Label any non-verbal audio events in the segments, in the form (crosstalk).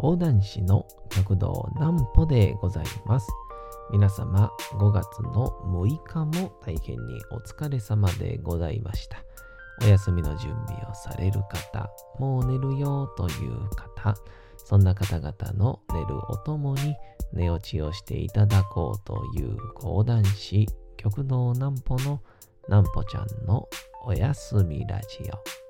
講談師の極道南歩でございます。皆様5月の6日も大変にお疲れ様でございました。お休みの準備をされる方、もう寝るよという方、そんな方々の寝るおともに寝落ちをしていただこうという講談師、極道南歩の南歩ちゃんのおやすみラジオ。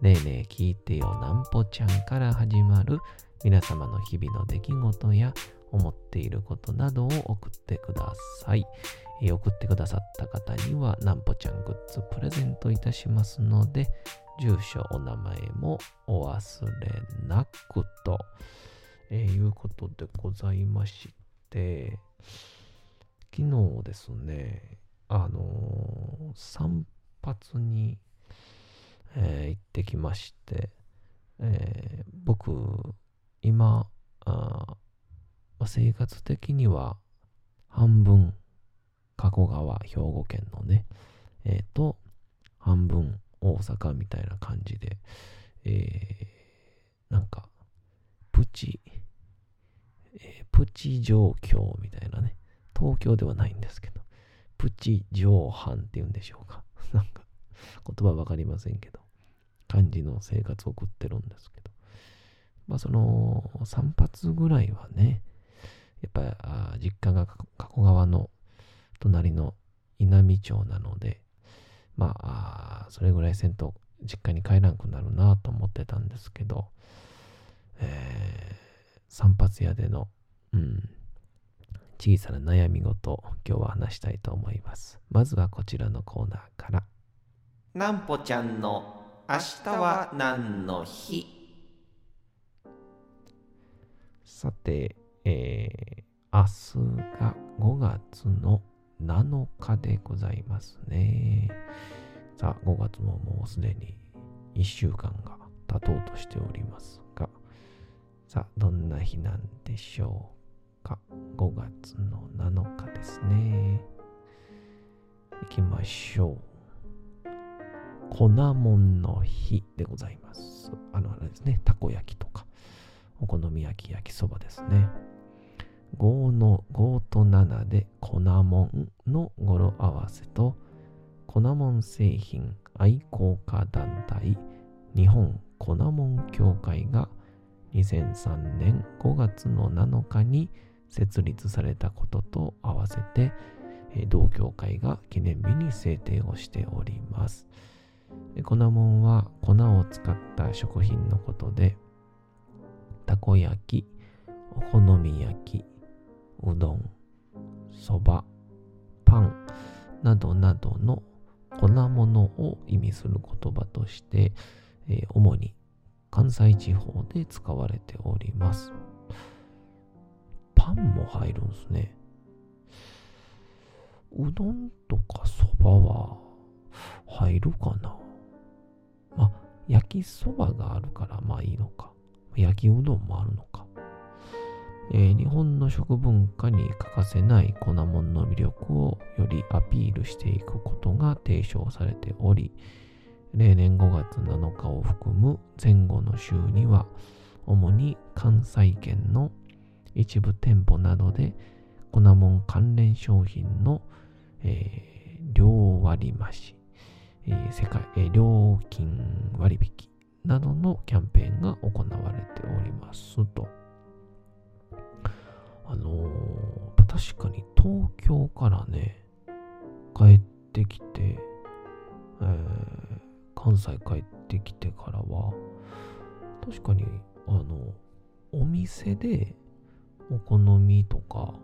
ねえねえ聞いてよなんぽちゃんから始まる皆様の日々の出来事や思っていることなどを送ってください。え送ってくださった方にはなんぽちゃんグッズプレゼントいたしますので、住所、お名前もお忘れなくと、えいうことでございまして、昨日ですね、あのー散髪にえー行ってきまして、えー僕、今あま生活的には半分、加古川、兵庫県のね、えーと、半分、大阪みたいな感じで、えーなんか、プチ、えープチ状況みたいなね、東京ではないんですけど、プチ上半っていうんでしょうか。(laughs) なんか、言葉わかりませんけど、感じの生活を送ってるんですけど、まあその3発ぐらいはね、やっぱり実家が加古川の隣の稲美町なので、まあそれぐらいせんと実家に帰らんくなるなと思ってたんですけど、えー、散髪屋での、うん、小さな悩み事を今日は話したいと思います。まずはこちらのコーナーから。なんぽちゃんの明日は何の日？さて、えー明日が5月の7日でございますね。さあ、5月ももうすでに1週間が経とうとしておりますが、さあ、どんな日なんでしょうか？5月の7日ですね。行きましょう。粉もんの日でございます。あの、あれですね、たこ焼きとか、お好み焼き、焼きそばですね。5の5と7で粉もんの語呂合わせと、粉もん製品愛好家団体日本粉もん協会が2003年5月の7日に設立されたことと合わせて、同協会が記念日に制定をしております。粉もんは粉を使った食品のことで、たこ焼き、お好み焼き、うどん、そば、パンなどなどの粉物を意味する言葉として、えー主に関西地方で使われております。パンも入るんですね。うどんとかそばは入るかな、焼きそばがあるからまあいいのか。焼きうどんもあるのか。えー日本の食文化に欠かせない粉もんの魅力をよりアピールしていくことが提唱されており、例年5月7日を含む前後の週には、主に関西圏の一部店舗などで粉もん関連商品の、えー両割増し、えー世界、えー料金割引などのキャンペーンが行われておりますと。あのー確かに東京からね、帰ってきて、えー関西帰ってきてからは、確かに、あの、お店でお好みとか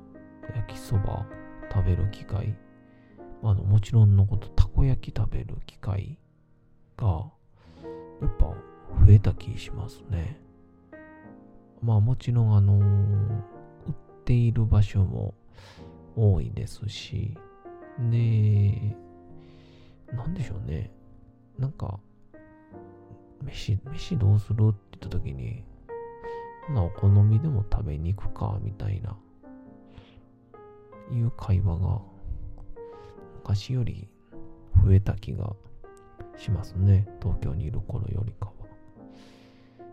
焼きそば食べる機会、あの、もちろんのこと、こ焼き食べる機会が、やっぱ増えた気しますね。まあもちろんあの売っている場所も多いですし、で、なんでしょうね。なんか、飯、飯どうするって言った時に、なお好みでも食べに行くか、みたいな、いう会話が、昔より増えた気がしますね。東京にいる頃よりかは。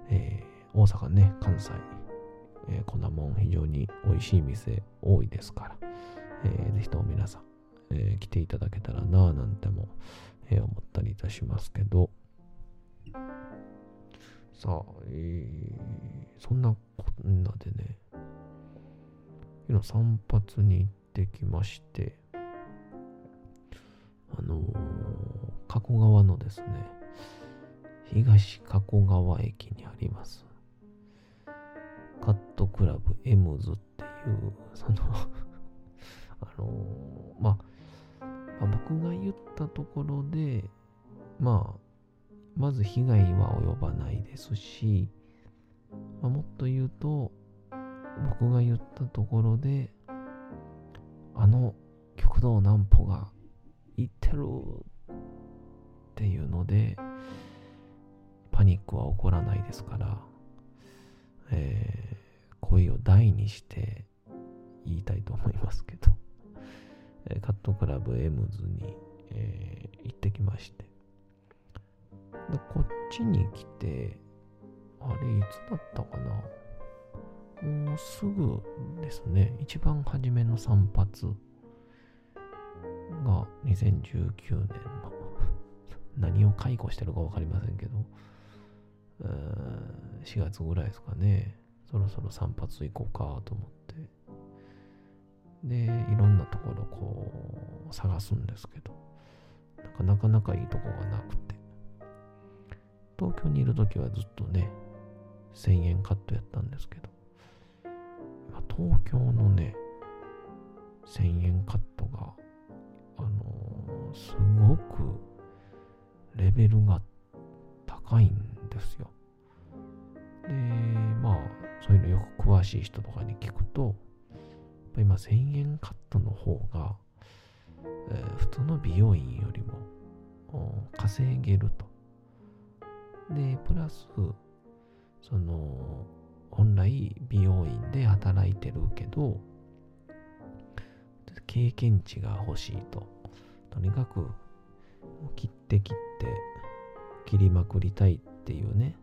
えー、大阪ね、関西、えー、粉もん非常に美味しい店多いですから、えー、ぜひとも皆さん、えー、来ていただけたらなぁなんても、えー、思ったりいたしますけど、さあ、えー、そんなこんなでね、昨日散髪に行ってきまして、あのー、加古川のですね、東加古川駅にあります、カットクラブエムズっていう、その (laughs) あのー、まあ、まあ、僕が言ったところで、まあ、まず被害は及ばないですし、まあ、もっと言うと、僕が言ったところで、あの極道南歩が言ってるっていうので、パニックは起こらないですから、えー、声を大にして言いたいと思いますけど、えカットクラブエムズに、えー、行ってきましてで、こっちに来て、あれ、いつだったかなもうすぐですね、一番初めの散髪が2019年。の何を解雇してるか分かりませんけど、4月ぐらいですかね、そろそろ散髪行こうかと思って、で、いろんなところこう探すんですけど、なかなかいいとこがなくて、東京にいる時はずっとね、1000円カットやったんですけど、東京のね、1000円カットが、あの、すごくレベルが高いんですよ。で、まあ、そういうのよく詳しい人とかに聞くと、今1000円カットの方が、えー、普通の美容院よりも稼げると。で、プラス、その、本来美容院で働いてるけど、経験値が欲しいと。とにかく、切って切って切りまくりたいっていうね、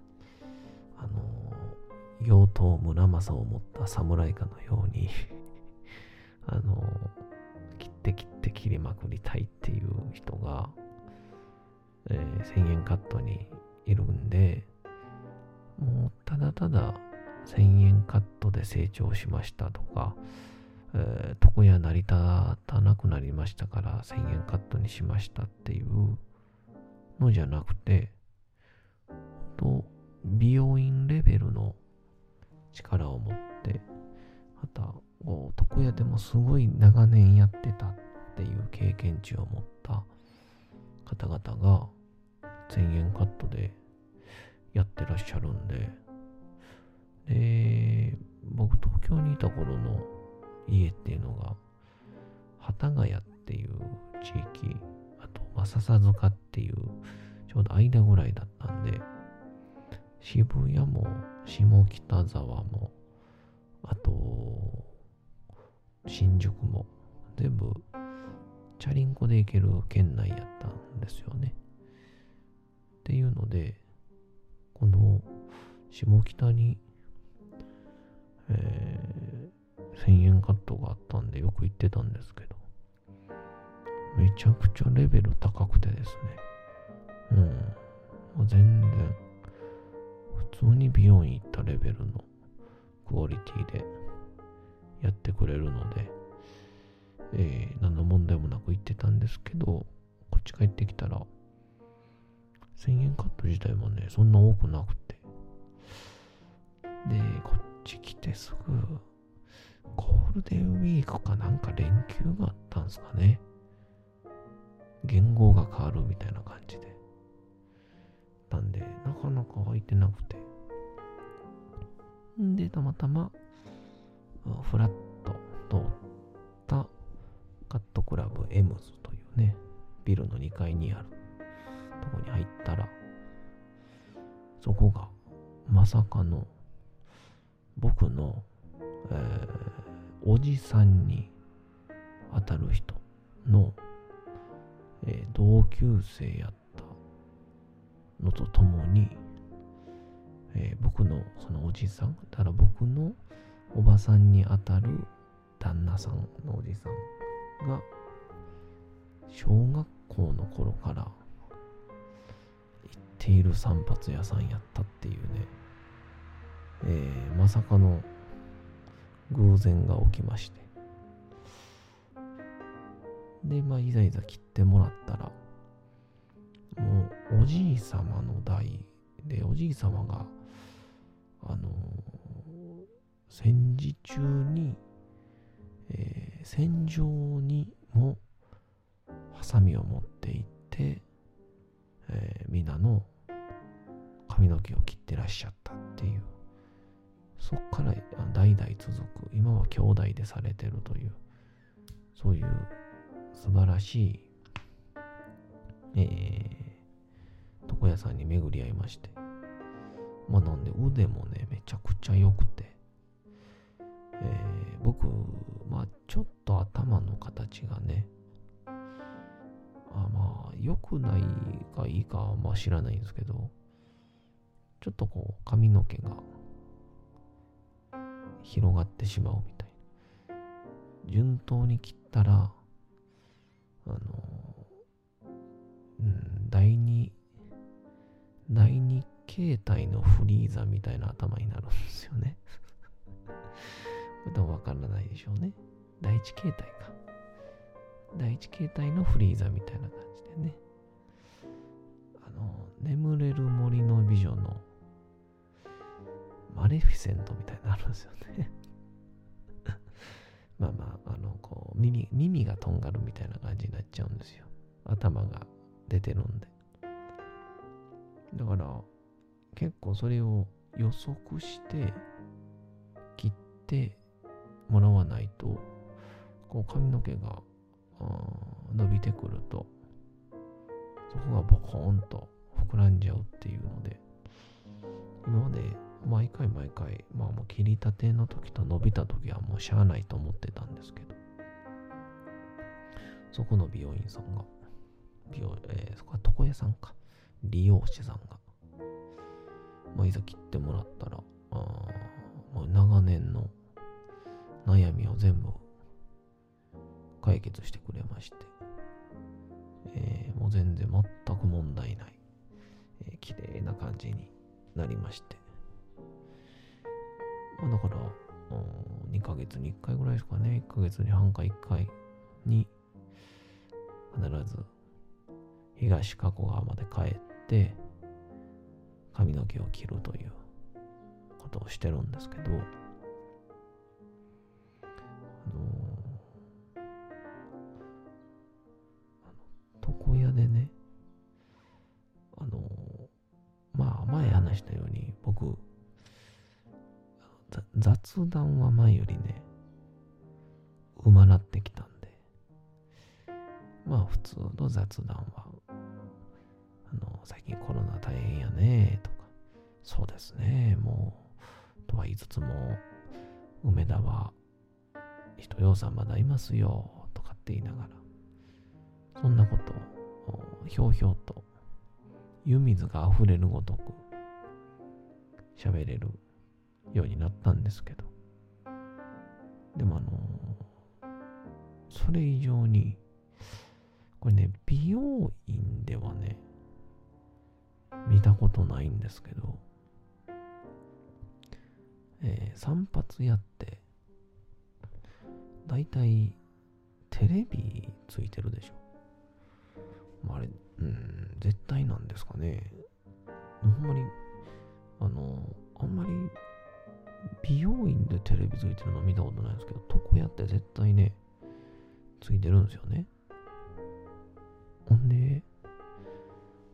あの、妖刀村正を持った侍かのように (laughs) あの、切って切って切りまくりたいっていう人が、えー、1000円カットにいるんで、もうただただ1000円カットで成長しましたとか、えー、床屋成り立たなくなりましたから1000円カットにしましたっていうのじゃなくて、と美容院レベルの力を持って、また、床屋でもすごい長年やってたっていう経験値を持った方々が1000円カットでやってらっしゃるんで、で、僕東京にいた頃の家っていうのが、幡ヶ谷っていう地域、あと、笹塚っていう、ちょうど間ぐらいだったんで、渋谷も下北沢も、あと、新宿も、全部、チャリンコで行ける県内やったんですよね。っていうので、この下北に、えー、1000円カットがあったんでよく行ってたんですけど、めちゃくちゃレベル高くてですね。うん。もう全然、普通に美容院行ったレベルのクオリティでやってくれるので、えー、何の問題もなく行ってたんですけど、こっち帰ってきたら、1000円カット自体もね、そんな多くなくて。で、こっち来てすぐ、ゴールデンウィークかなんか連休があったんすかね。言語が変わるみたいな感じで。たんで、なかなか空いてなくて。んで、たまたま、フラッと通ったカットクラブエムズというね、ビルの2階にあるとこに入ったら、そこがまさかの僕の、えー、おじさんに当たる人の、えー、同級生やったのとともに、えー、僕のそのおじさん、だから僕のおばさんに当たる旦那さんのおじさんが、小学校の頃から行っている散髪屋さんやったっていうね、えー、まさかの偶然が起きまして。で、まあ、いざいざ切ってもらったら、もう、おじい様の代で、おじい様が、あの、戦時中に、えー、戦場にも、ハサミを持って行って、えー、皆の髪の毛を切ってらっしゃったっていう、そっから代々続く、今は兄弟でされてるという、そういう素晴らしい、えー、床屋さんに巡り合いまして。まあなんで腕もね、めちゃくちゃ良くて、えー、僕、まあちょっと頭の形がね、あまあ良くないかいいかはまあ知らないんですけど、ちょっとこう髪の毛が広がってしまうみたいな。順当に切ったら、あの、うん、第二、第二形態のフリーザみたいな頭になるんですよね。(laughs) これでもわからないでしょうね。第一形態か。第一形態のフリーザみたいな感じでね。あの、眠れる森の美女のマレフィセントみたいになるんですよね。(laughs) まあまあ、あの、こう、耳、耳がとんがるみたいな感じになっちゃうんですよ。頭が出てるんで。だから、結構それを予測して切ってもらわないと、こう髪の毛が伸びてくると、そこがボコーンと膨らんじゃうっていうの、で毎回毎回、まあもう切りたての時と伸びた時はもうしゃあないと思ってたんですけど、そこの美容院さんが、美容、えー、そこは床屋さんか、理容師さんが、まあ、いざ切ってもらったら、あもう長年の悩みを全部解決してくれまして、えー、もう全然全く問題ない、えー、綺麗な感じになりまして、まあ、だから、2ヶ月に1回ぐらいですかね、1ヶ月に半か1回に必ず東加古川まで帰って、髪の毛を切るということをしてるんですけど、あのー、床屋でね、あのー、まあ前話したように僕、雑談は前よりね、うまなってきたんで、まあ普通の雑談はあの、最近コロナ大変やね、とか、そうですね、もう、とは言いつつも、梅田は、人ようさんまだいますよ、とかって言いながら、そんなことを、ひょうひょうと、湯水が溢れるごとく、喋れるようになったんですけど、でもあのそれ以上に、これね、美容院ではね、見たことないんですけど、えー、散髪屋って、だいたいテレビついてるでしょ。まあ、あれ、うん、絶対なんですかね。ほんまに、あの、あんまり美容院でテレビついてるの見たことないんですけど、床屋って絶対ね、ついてるんですよね。ほんで、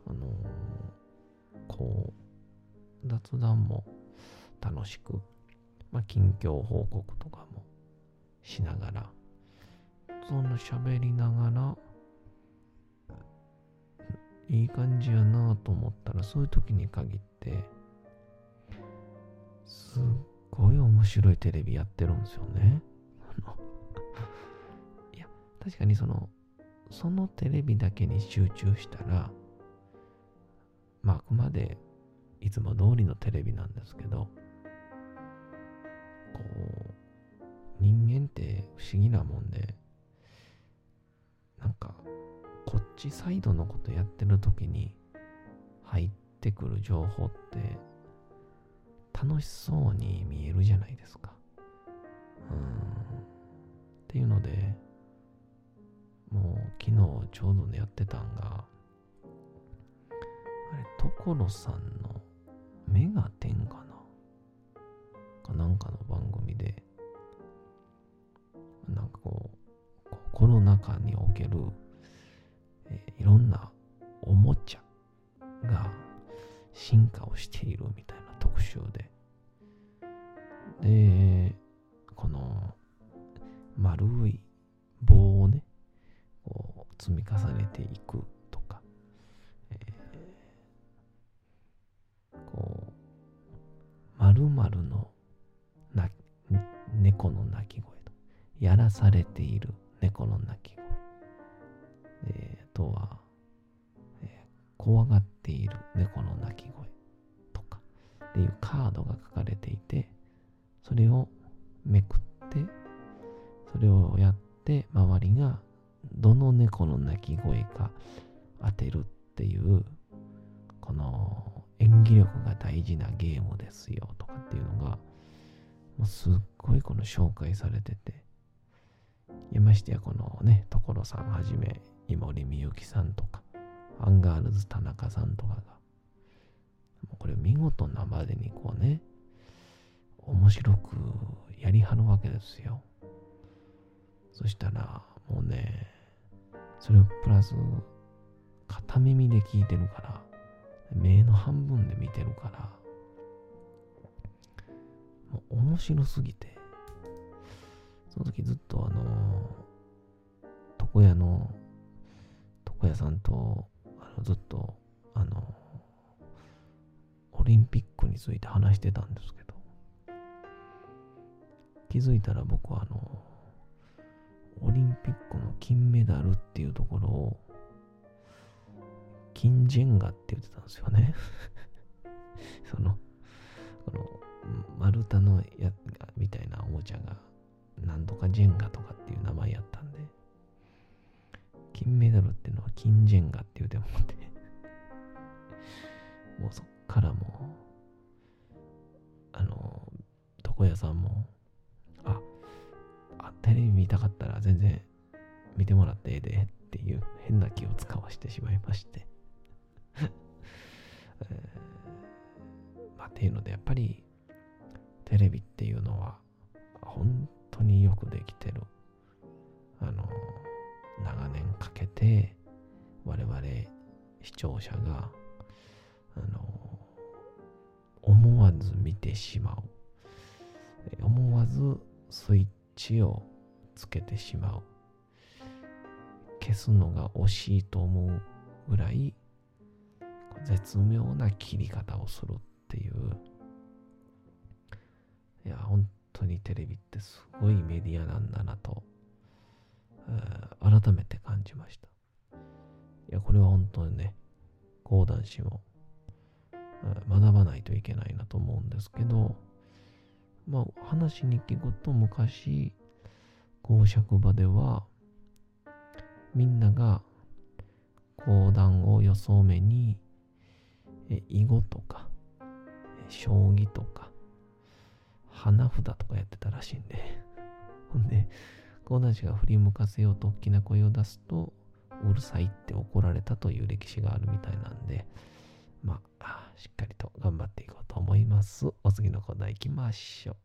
あのー、こう、雑談も楽しくまあ、近況報告とかもしながら、その喋りながら、いい感じやなと思ったら、そういう時に限って、すっごい面白いテレビやってるんですよね。(laughs) いや、確かにその、そのテレビだけに集中したら、まあ、あくまでいつも通りのテレビなんですけど、こう、人間って不思議なもんで、なんか、こっちサイドのことやってる時に入ってくる情報って楽しそうに見えるじゃないですか。うん。っていうので、もう昨日ちょうどねやってたんが、あれ、所さんのメガテンかな？かなんかの番組で、なんかこう、コロナ禍における、え、いろんなおもちゃが進化をしているみたいな集で。で、この丸い棒をね、こう積み重ねていくとか、えー、こう、丸々のな猫の鳴き声と、やらされている猫の鳴き声。あとは、えー、怖がっている猫の鳴き声っていうカードが書かれていて、それをめくって、それをやって、周りがどの猫の鳴き声か当てるっていう、この演技力が大事なゲームですよとかっていうのが、もうすっごいこの紹介されてて、いましてやこのね、所さんはじめ、井森美幸さんとか、アンガールズ田中さんとかが、これ見事なまでにこうね、面白くやりはるわけですよ。そしたら、もうね、それをプラス、片耳で聞いてるから、目の半分で見てるから、もう面白すぎて、その時ずっとあの、床屋の、床屋さんと、あのずっと、あの、リンピックについて話してたんですけど、気づいたら僕はあの、オリンピックの金メダルっていうところを、金ジェンガって言ってたんですよね。(laughs) その、この、丸太のやみたいなおもちゃが、なんとかジェンガとかっていう名前やったんで、金メダルっていうのは金ジェンガって言うてもってもうそっからも、あの、床屋さんも、あ、テレビ見たかったら全然見てもらってええでっていう変な気を使わしてしまいまして。(laughs) えー、まあ、っていうのでやっぱりテレビっていうのは本当によくできてる。あの長年かけて我々視聴者があの思わず見てしまう思わずスイッチをつけてしまう。消すのが惜しいと思うぐらい絶妙な切り方をするっていう。いや、本当にテレビってすごいメディアなんだなと、改めて感じました。いや、これは本当にね、講談師も学ばないといけないなと思うんですけど、まあ、話に聞くと昔、公職場では、みんなが講談をよそめに、囲碁とか、将棋とか、花札とかやってたらしいんで。(laughs) ほんで、講談師が振り向かせようと大きな声を出すと、うるさいって怒られたという歴史があるみたいなんで、まあ、しっかりと頑張っていこうと思います。お次のコーナー行きましょう。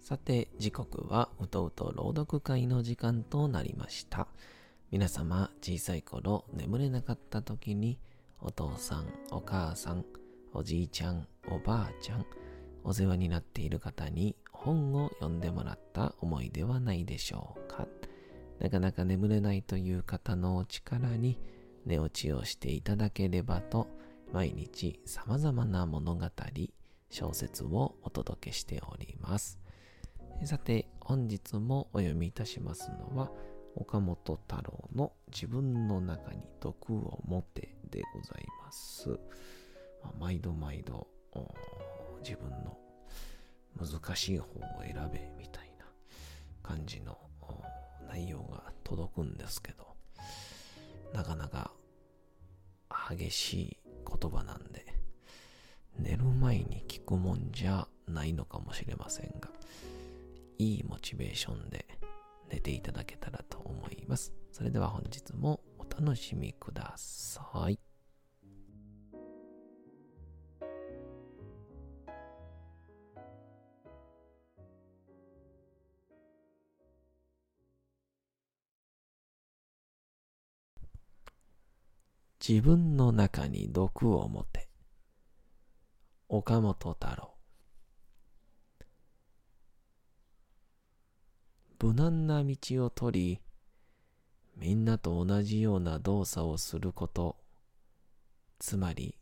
さて時刻はうとうと朗読会の時間となりました。皆様、小さい頃眠れなかった時に、お父さん、お母さん、おじいちゃん、おばあちゃん、お世話になっている方に本を読んでもらった思いではないでしょうか。なかなか眠れないという方のお力に寝落ちをしていただければと、毎日様々な物語、小説をお届けしております。さて、本日もお読みいたしますのは、岡本太郎の自分の中に毒を持てでございます。まあ毎度毎度自分の難しい方を選べみたいな感じの内容が届くんですけど、なかなか激しい言葉なんで、寝る前に聞くもんじゃないのかもしれませんが、いいモチベーションで寝ていただけたらと思います。それでは本日もお楽しみください。自分の中に毒を持て。岡本太郎。無難な道を取り、みんなと同じような動作をすること、つまり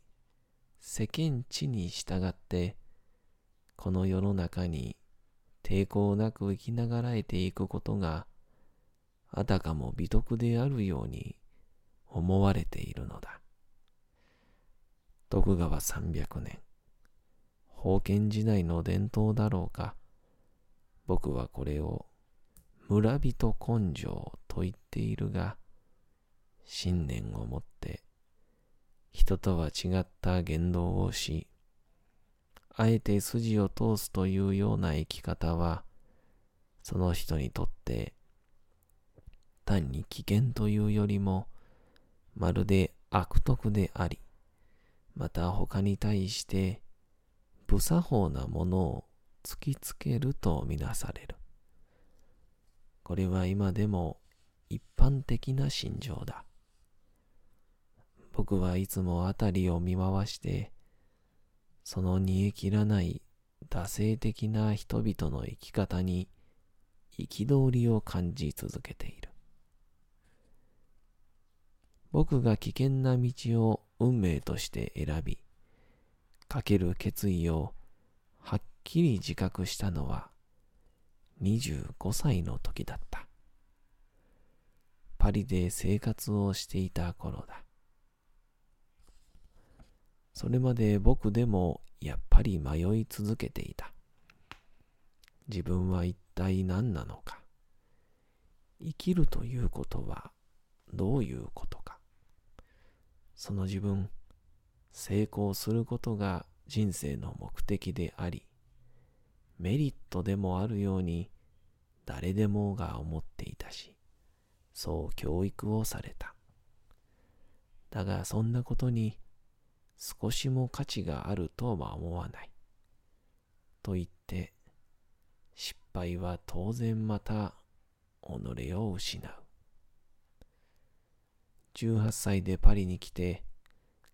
世間知に従って、この世の中に抵抗なく生きながらえていくことが、あたかも美徳であるように思われているのだ。徳川300年、封建時代の伝統だろうか、僕はこれを村人根性と言っているが、信念を持って人とは違った言動をし、あえて筋を通すというような生き方は、その人にとって単に危険というよりも、まるで悪徳であり、また他に対して不作法なものを突きつけるとみなされる。これは今でも一般的な心情だ。僕はいつも辺りを見回して、その煮え切らない惰性的な人々の生き方に憤りを感じ続けている。僕が危険な道を運命として選び、かける決意をはっきり自覚したのは25歳の時だった。パリで生活をしていた頃だ。それまで僕でもやっぱり迷い続けていた。自分は一体何なのか。生きるということはどういうことか。その自分、成功することが人生の目的であり、メリットでもあるように誰でもが思っていたし、そう教育をされた。だがそんなことに少しも価値があるとは思わない。と言って、失敗は当然また己を失う。18歳でパリに来て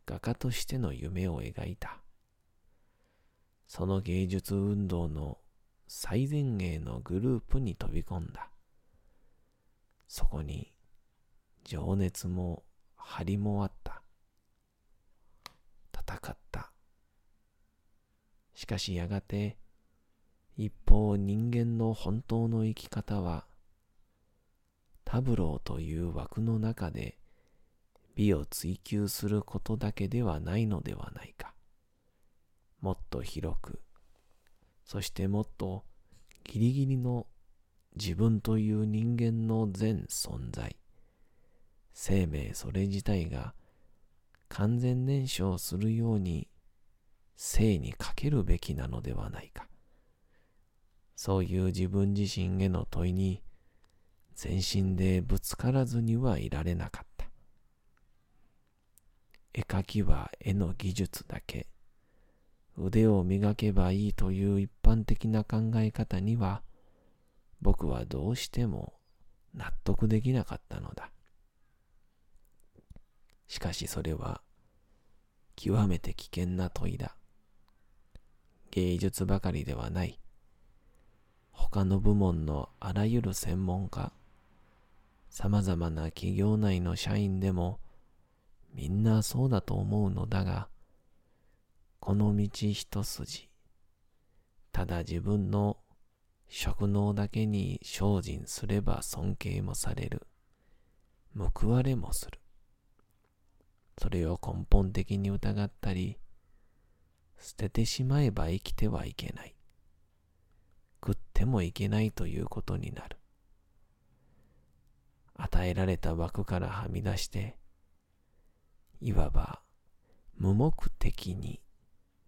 画家としての夢を描いた。その芸術運動の最前衛のグループに飛び込んだ。そこに情熱も張りもあった。戦った。しかしやがて一方人間の本当の生き方はタブローという枠の中で美を追求することだけではないのではないか。もっと広く、そしてもっとギリギリの自分という人間の全存在、生命それ自体が完全燃焼するように生にかけるべきなのではないか。そういう自分自身への問いに全身でぶつからずにはいられなかった。絵描きは絵の技術だけ。腕を磨けばいいという一般的な考え方には僕はどうしても納得できなかったのだ。しかしそれは極めて危険な問いだ。芸術ばかりではない。他の部門のあらゆる専門家、様々な企業内の社員でもみんなそうだと思うのだが、この道一筋、ただ自分の職能だけに精進すれば尊敬もされる。報われもする。それを根本的に疑ったり、捨ててしまえば生きてはいけない。食ってもいけないということになる。与えられた枠からはみ出して、いわば無目的に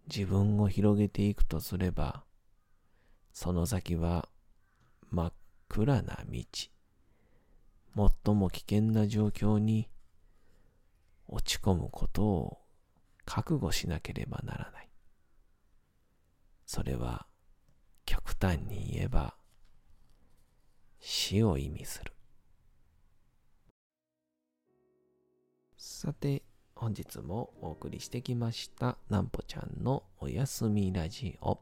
自分を広げていくとすれば、その先は真っ暗な道、最も危険な状況に落ち込むことを覚悟しなければならない。それは極端に言えば死を意味する。さて、本日もお送りしてきましたなんぽちゃんのおやすみラジオ。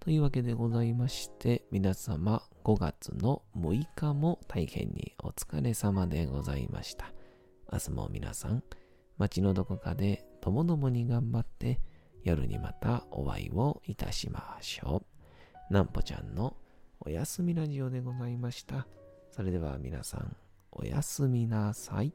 というわけでございまして、皆様5月の6日も大変にお疲れ様でございました。明日も皆さん、街のどこかでともどもに頑張って、夜にまたお会いをいたしましょう。なんぽちゃんのおやすみラジオでございました。それでは皆さん、おやすみなさい。